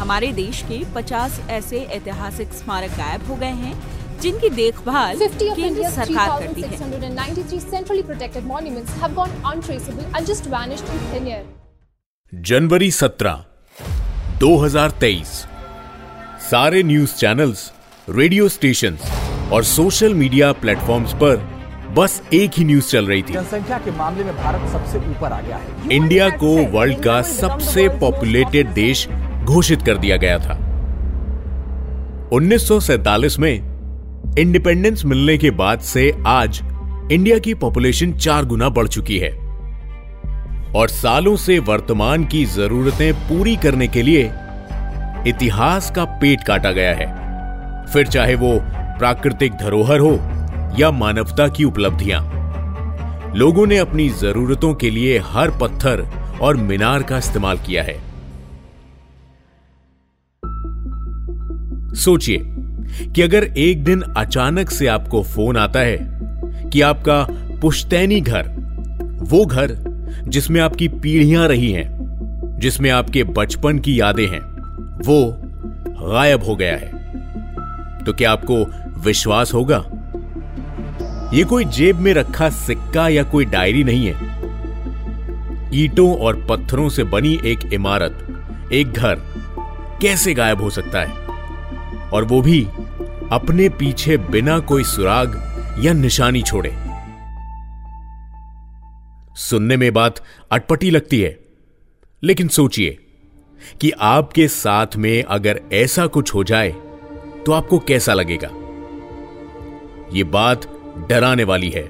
हमारे देश के 50 ऐसे ऐतिहासिक स्मारक गायब हो गए हैं जिनकी देखभाल केंद्र सरकार करती है। 3,693 centrally protected monuments have gone untraceable and just vanished in thin air. जनवरी 17, 2023 सारे न्यूज़ चैनल्स रेडियो स्टेशन और सोशल मीडिया प्लेटफॉर्म्स पर बस एक ही न्यूज़ चल रही थी। जनसंख्या के मामले में भारत सबसे ऊपर आ गया है। इंडिया को वर्ल्ड का सबसे पॉपुलेटेड देश घोषित कर दिया गया था। 1947 में इंडिपेंडेंस मिलने के बाद से आज इंडिया की पॉपुलेशन चार गुना बढ़ चुकी है। और सालों से वर्तमान की जरूरतें पूरी करने के लिए इतिहास का पेट काटा गया है। फिर चाहे वो प्राकृतिक धरोहर हो या मानवता की उपलब्धियाँ, लोगों ने अपनी जरूरतों के लिए हर पत्थर और मीनार का इस्तेमाल किया है। सोचिए कि अगर एक दिन अचानक से आपको फ़ोन आता है कि आपका पुश्तैनी घर, वो घर जिसमें आपकी पीढ़ियाँ रही हैं, जिसमें आपके बचपन की यादें हैं, वो गायब हो गया है। तो क्या आपको विश्वास होगा? ये कोई जेब में रखा सिक्का या कोई डायरी नहीं है। ईटों और पत्थरों से बनी एक इमारत, एक घर कैसे गायब हो सकता है? और वो भी अपने पीछे बिना कोई सुराग या निशानी छोड़े। सुनने में बात अटपटी लगती है, लेकिन सोचिए कि आपके साथ में अगर ऐसा कुछ हो जाए तो आपको कैसा लगेगा? यह बात डराने वाली है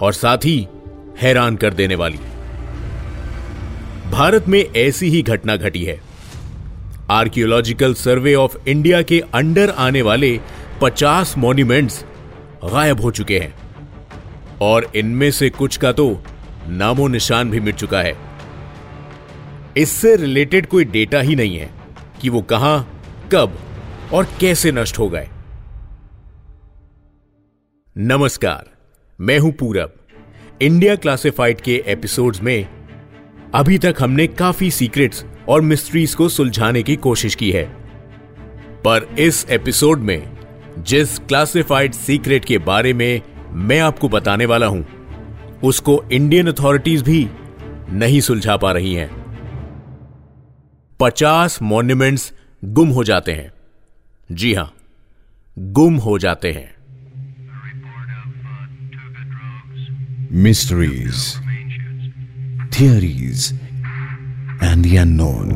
और साथ ही हैरान कर देने वाली भारत में ऐसी ही घटना घटी है। आर्कियोलॉजिकल सर्वे ऑफ़ इंडिया के अंडर आने वाले 50 मॉन्यूमेंट्स गायब हो चुके हैं। और इनमें से कुछ का तो नामो निशान भी मिट चुका है। इससे रिलेटेड कोई डेटा ही नहीं है कि वो कहाँ, कब और कैसे नष्ट हो गए। नमस्कार, मैं हूँ पूरब। इंडिया क्लासिफाइड के एपिसोड्स में अभी तक हमने काफ़ी सीक्रेट्स और मिस्ट्रीज को सुलझाने की कोशिश की है। पर इस एपिसोड में जिस क्लासिफाइड सीक्रेट के बारे में मैं आपको बताने वाला हूँ उसको इंडियन अथॉरिटीज भी नहीं सुलझा पा रही हैं। पचास मॉन्यूमेंट्स गुम हो जाते हैं। जी हाँ गुम हो जाते हैं। Mysteries theories, and the unknown.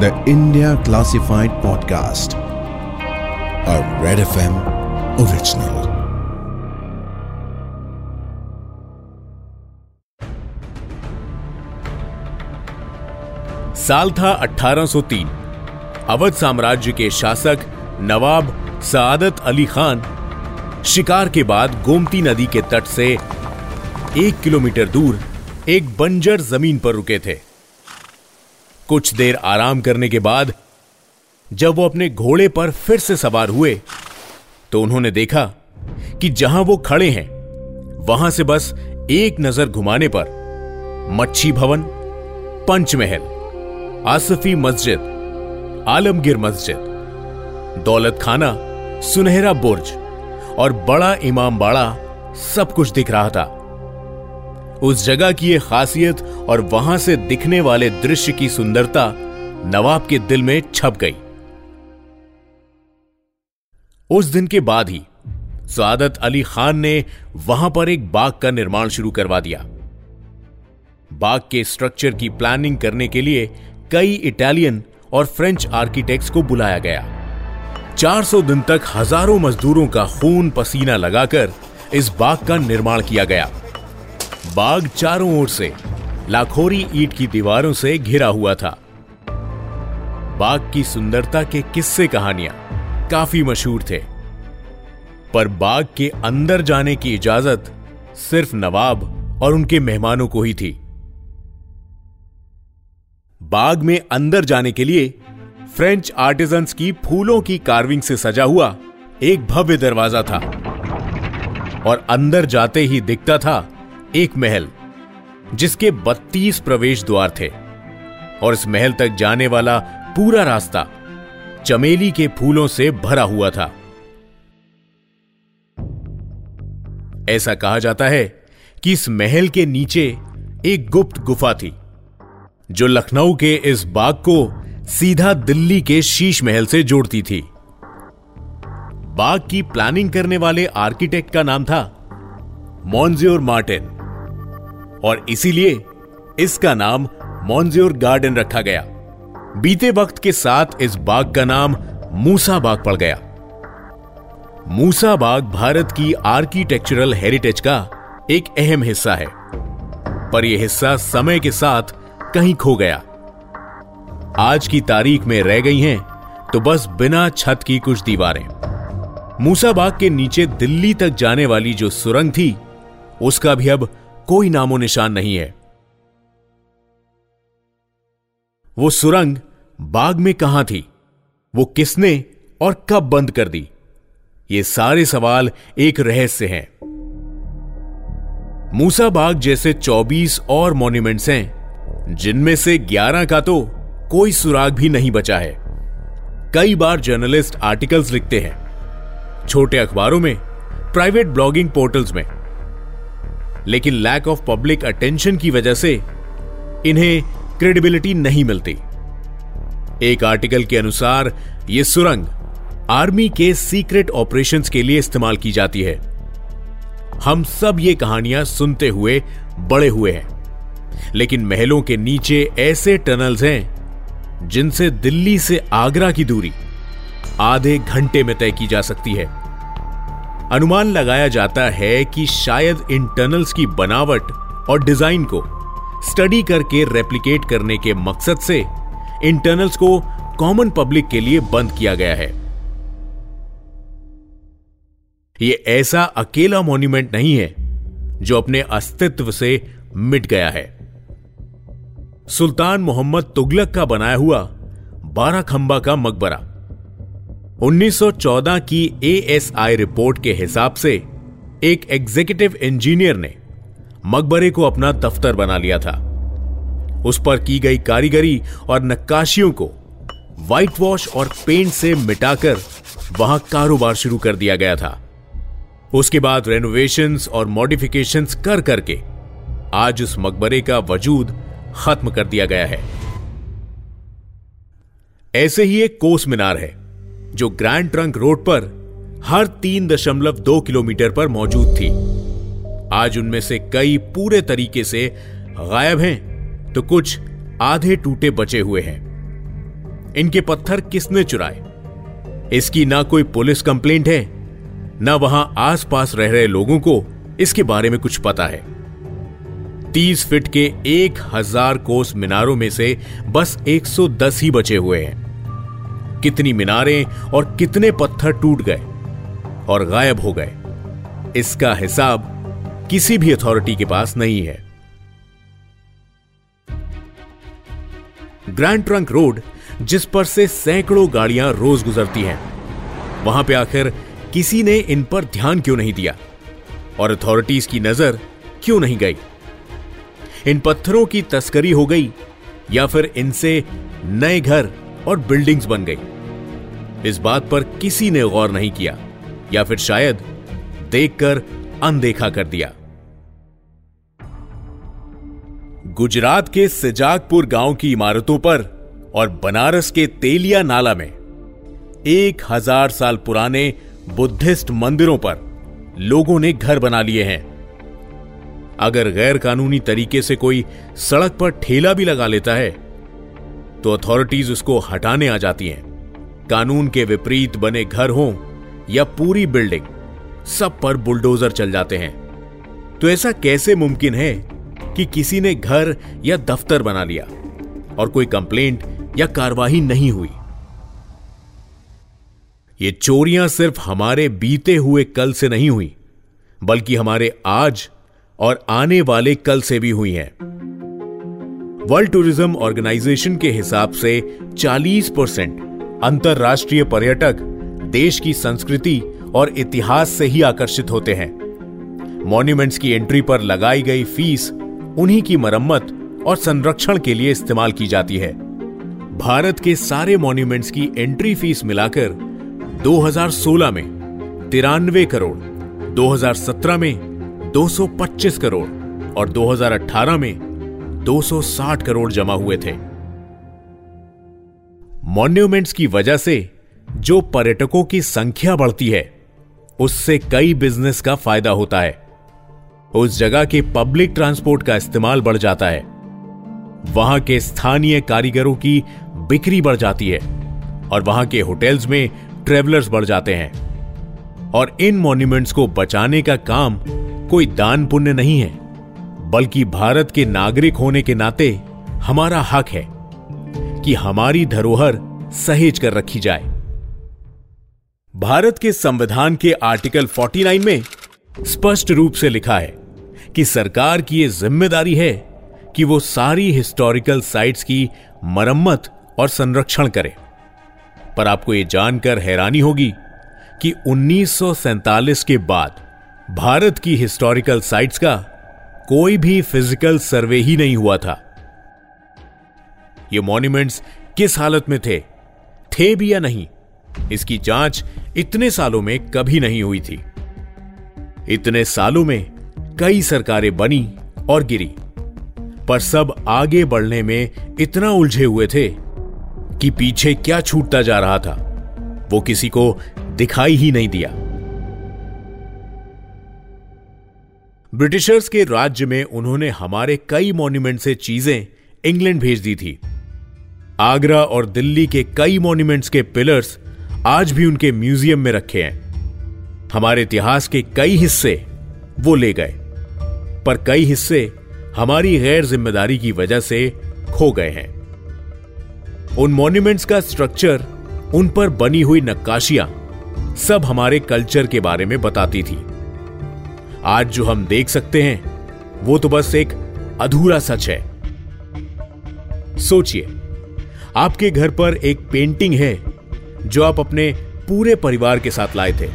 The India Classified Podcast, a Red FM original. साल था 1803 अवध साम्राज्य के शासक नवाब सादत अली खान शिकार के बाद गोमती नदी के तट से एक किलोमीटर दूर एक बंजर ज़मीन पर रुके थे। कुछ देर आराम करने के बाद जब वो अपने घोड़े पर फिर से सवार हुए तो उन्होंने देखा कि जहाँ वो खड़े हैं, वहाँ से बस एक नज़र घुमाने पर मच्छी भवन, पंचमहल, आसफी मस्जिद, आलमगीर मस्जिद दौलत खाना सुनहरा बुर्ज और बड़ा इमाम बाड़ा सब कुछ दिख रहा था। उस जगह की यह खासियत और वहाँ से दिखने वाले दृश्य की सुंदरता नवाब के दिल में छप गई। उस दिन के बाद ही सादत अली खान ने वहाँ पर एक बाग का निर्माण शुरू करवा दिया। बाग के स्ट्रक्चर की प्लानिंग करने के लिए कई इटालियन और फ्रेंच आर्किटेक्ट्स को बुलाया गया। 400 दिन तक हज़ारों मजदूरों का खून पसीना लगाकर इस बाग का निर्माण किया गया। बाग चारों ओर से, लाखोरी ईट की दीवारों से घिरा हुआ था। बाग की सुंदरता के किस्से कहानियाँ काफ़ी मशहूर थे। पर बाग के अंदर जाने की इजाज़त सिर्फ़ नवाब और उनके मेहमानों को ही थी। बाग में अंदर जाने के लिए फ्रेंच आर्टिजन्स की फूलों की कार्विंग से सजा हुआ एक भव्य दरवाज़ा था। और अंदर जाते ही दिखता था एक महल, जिसके 32 प्रवेश द्वार थे, और इस महल तक जाने वाला पूरा रास्ता चमेली के फूलों से भरा हुआ था। ऐसा कहा जाता है कि इस महल के नीचे एक गुप्त गुफा थी, जो लखनऊ के इस बाग को सीधा दिल्ली के शीश महल से जोड़ती थी। बाग की प्लानिंग करने वाले आर्किटेक्ट का नाम था मॉन्ज्योर मार्टिन। और इसीलिए इसका नाम मॉन्ज्योर गार्डन रखा गया। बीते वक्त के साथ इस बाग का नाम मूसा बाग पड़ गया। मूसा बाग भारत की आर्किटेक्चरल हेरिटेज का एक अहम हिस्सा है। पर यह हिस्सा समय के साथ कहीं खो गया। आज की तारीख में रह गई हैं तो बस बिना छत की कुछ दीवारें। मूसा बाग के नीचे दिल्ली तक जाने वाली जो सुरंग थी, उसका भी अब कोई नामो निशान नहीं है। वो सुरंग बाग में कहाँ थी? वो किसने और कब बंद कर दी? ये सारे सवाल एक रहस्य हैं। मूसा बाग जैसे 24 और मॉन्यूमेंट्स हैं, जिनमें से 11 का तो कोई सुराग भी नहीं बचा है। कई बार जर्नलिस्ट आर्टिकल्स लिखते हैं, छोटे अखबारों में प्राइवेट ब्लॉगिंग पोर्टल्स में। लेकिन लैक ऑफ़ पब्लिक अटेंशन की वजह से इन्हें क्रेडिबिलिटी नहीं मिलती। एक आर्टिकल के अनुसार यह सुरंग आर्मी के सीक्रेट ऑपरेशंस के लिए इस्तेमाल की जाती है। हम सब ये कहानियाँ सुनते हुए बड़े हुए हैं। लेकिन महलों के नीचे ऐसे टनल्स हैं, जिनसे दिल्ली से आगरा की दूरी आधे घंटे में तय की जा सकती है। अनुमान लगाया जाता है कि शायद इन टनल्स की बनावट और डिज़ाइन को स्टडी करके रेप्लिकेट करने के मकसद से इन टनल्स को कॉमन पब्लिक के लिए बंद किया गया है। यह ऐसा अकेला मॉन्यूमेंट नहीं है जो अपने अस्तित्व से मिट गया है। सुल्तान मोहम्मद तुगलक का बनाया हुआ बारह खंबा का मकबरा। 1914 की एएसआई रिपोर्ट के हिसाब से एक एग्जीक्यूटिव इंजीनियर ने मकबरे को अपना दफ्तर बना लिया था। उस पर की गई कारीगरी और नक्काशियों को व्हाइट वॉश और पेंट से मिटाकर वहाँ कारोबार शुरू कर दिया गया था। उसके बाद रेनोवेशन और मॉडिफिकेशन कर करके आज उस मकबरे का वजूद खत्म कर दिया गया है। ऐसे ही एक कोस मीनार है। जो ग्रैंड ट्रंक रोड पर हर तीन दशमलव दो किलोमीटर पर मौजूद थी। आज उनमें से कई पूरे तरीके से गायब हैं तो कुछ आधे टूटे बचे हुए हैं। इनके पत्थर किसने चुराए? इसकी ना कोई पुलिस कंप्लेंट है, ना वहाँ आसपास रह रहे लोगों को इसके बारे में कुछ पता है। तीस फिट के एक हज़ार कोस मीनारों में से बस 110 ही बचे हुए हैं। कितनी मीनारें और कितने पत्थर टूट गए और गायब हो गए। इसका हिसाब किसी भी अथॉरिटी के पास नहीं है। ग्रैंड ट्रंक रोड, जिस पर से सैकड़ों गाड़ियाँ रोज गुजरती हैं, वहाँ पे आखिर किसी ने इन पर ध्यान क्यों नहीं दिया? और अथॉरिटीज की नज़र क्यों नहीं गई? इन पत्थरों की तस्करी हो गई या फिर इनसे नए घर और बिल्डिंग्स बन गई। इस बात पर किसी ने गौर नहीं किया, या फिर शायद देखकर अनदेखा कर दिया। गुजरात के सिजाकपुर गाँव की इमारतों पर और बनारस के तेलिया नाला में एक हज़ार साल पुराने बुद्धिस्ट मंदिरों पर लोगों ने घर बना लिए हैं। अगर गैर कानूनी तरीके से कोई सड़क पर ठेला भी लगा लेता है तो अथॉरिटीज उसको हटाने आ जाती हैं। कानून के विपरीत बने घर हों या पूरी बिल्डिंग सब पर बुलडोजर चल जाते हैं। तो ऐसा कैसे मुमकिन है कि किसी ने घर या दफ्तर बना लिया और कोई कंप्लेंट या कार्रवाई नहीं हुई? ये चोरियाँ सिर्फ़ हमारे बीते हुए कल से नहीं हुई, बल्कि हमारे आज और आने वाले कल से भी हुई हैं। वर्ल्ड टूरिज़्म ऑर्गेनाइजेशन के हिसाब से 40 परसेंट अंतरराष्ट्रीय पर्यटक देश की संस्कृति और इतिहास से ही आकर्षित होते हैं। मॉन्यूमेंट्स की एंट्री पर लगाई गई फ़ीस उन्हीं की मरम्मत और संरक्षण के लिए इस्तेमाल की जाती है। भारत के सारे मॉन्यूमेंट्स की एंट्री फ़ीस मिलाकर 2016 में तिरानवे करोड़ 2017 में 225 करोड़ और 2018 में 260 करोड़ जमा हुए थे। मॉन्यूमेंट्स की वजह से जो पर्यटकों की संख्या बढ़ती है, उससे कई बिज़नेस का फ़ायदा होता है। उस जगह के पब्लिक ट्रांसपोर्ट का इस्तेमाल बढ़ जाता है। वहाँ के स्थानीय कारीगरों की बिक्री बढ़ जाती है और वहाँ के होटल्स में ट्रेवलर्स बढ़ जाते हैं। और इन मॉन्यूमेंट्स को बचाने का काम कोई दान पुण्य नहीं है। बल्कि भारत के नागरिक होने के नाते हमारा हक है कि हमारी धरोहर सहेज कर रखी जाए। भारत के संविधान के आर्टिकल 49 में स्पष्ट रूप से लिखा है कि सरकार की यह ज़िम्मेदारी है कि वो सारी हिस्टोरिकल साइट्स की मरम्मत और संरक्षण करे। पर आपको यह जानकर हैरानी होगी कि 1947 के बाद भारत की हिस्टोरिकल साइट्स का कोई भी फ़िज़िकल सर्वे ही नहीं हुआ था। ये मॉन्यूमेंट्स किस हालत में थे? थे भी या नहीं? इसकी जाँच इतने सालों में कभी नहीं हुई थी। इतने सालों में कई सरकारें बनी और गिरी, पर सब आगे बढ़ने में इतना उलझे हुए थे कि पीछे क्या छूटता जा रहा था, वो किसी को दिखाई ही नहीं दिया। ब्रिटिशर्स के राज्य में उन्होंने हमारे कई मॉन्यूमेंट से चीज़ें इंग्लैंड भेज दी थी। आगरा और दिल्ली के कई मॉन्यूमेंट्स के पिलर्स आज भी उनके म्यूज़ियम में रखे हैं। हमारे इतिहास के कई हिस्से वो ले गए। पर कई हिस्से हमारी गैर ज़िम्मेदारी की वजह से खो गए हैं। उन मॉन्यूमेंट्स का स्ट्रक्चर उन पर बनी हुई नक्काशियाँ सब हमारे कल्चर के बारे में बताती थी। आज जो हम देख सकते हैं, वो तो बस एक अधूरा सच है। सोचिए, आपके घर पर एक पेंटिंग है, जो आप अपने पूरे परिवार के साथ लाए थे,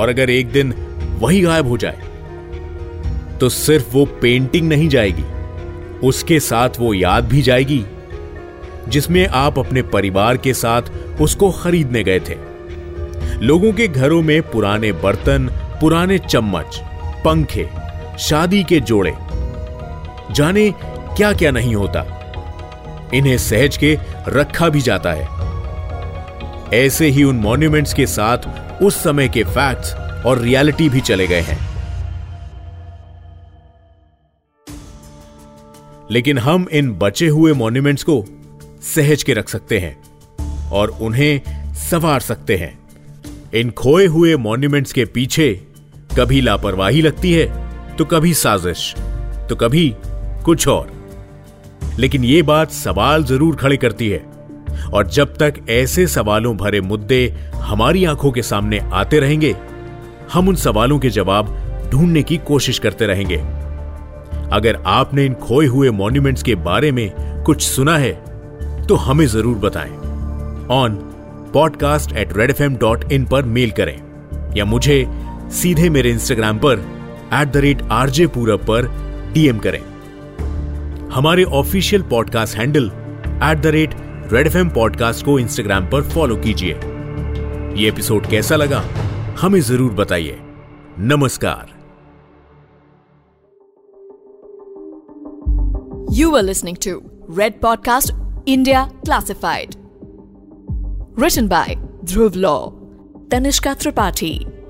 और अगर एक दिन वही गायब हो जाए तो सिर्फ़ वो पेंटिंग नहीं जाएगी, उसके साथ वो याद भी जाएगी, जिसमें आप अपने परिवार के साथ उसको खरीदने गए थे। लोगों के घरों में पुराने बर्तन, पुराने चम्मच पंखे, शादी के जोड़े। जाने क्या क्या नहीं होता। इन्हें सहज के रखा भी जाता है। ऐसे ही उन मॉन्यूमेंट्स के साथ उस समय के फैक्ट्स और रियलिटी भी चले गए हैं। लेकिन हम इन बचे हुए मॉन्यूमेंट्स को सहज के रख सकते हैं और उन्हें संवार सकते हैं। इन खोए हुए मॉन्यूमेंट्स के पीछे कभी लापरवाही लगती है तो कभी साजिश तो कभी कुछ और। लेकिन यह बात सवाल ज़रूर खड़े करती है, और जब तक ऐसे सवालों भरे मुद्दे हमारी आँखों के सामने आते रहेंगे, हम उन सवालों के जवाब ढूँढने की कोशिश करते रहेंगे। अगर आपने इन खोए हुए मॉन्यूमेंट्स के बारे में कुछ सुना है तो हमें ज़रूर बताएँ। On podcast at red F M dot in पर मेल करें, या मुझे सीधे मेरे इंस्टाग्राम पर एट द रेट आरजे पूरब पर डीएम करें। हमारे official podcast handle at the rate red F podcast को इंस्टाग्राम पर फॉलो कीजिए। ये एपिसोड कैसा लगा हमें ज़रूर बताइए। नमस्कार। You were listening to Red Podcast India Classified. Written by Dhruv Law, Tanishka Tripathi.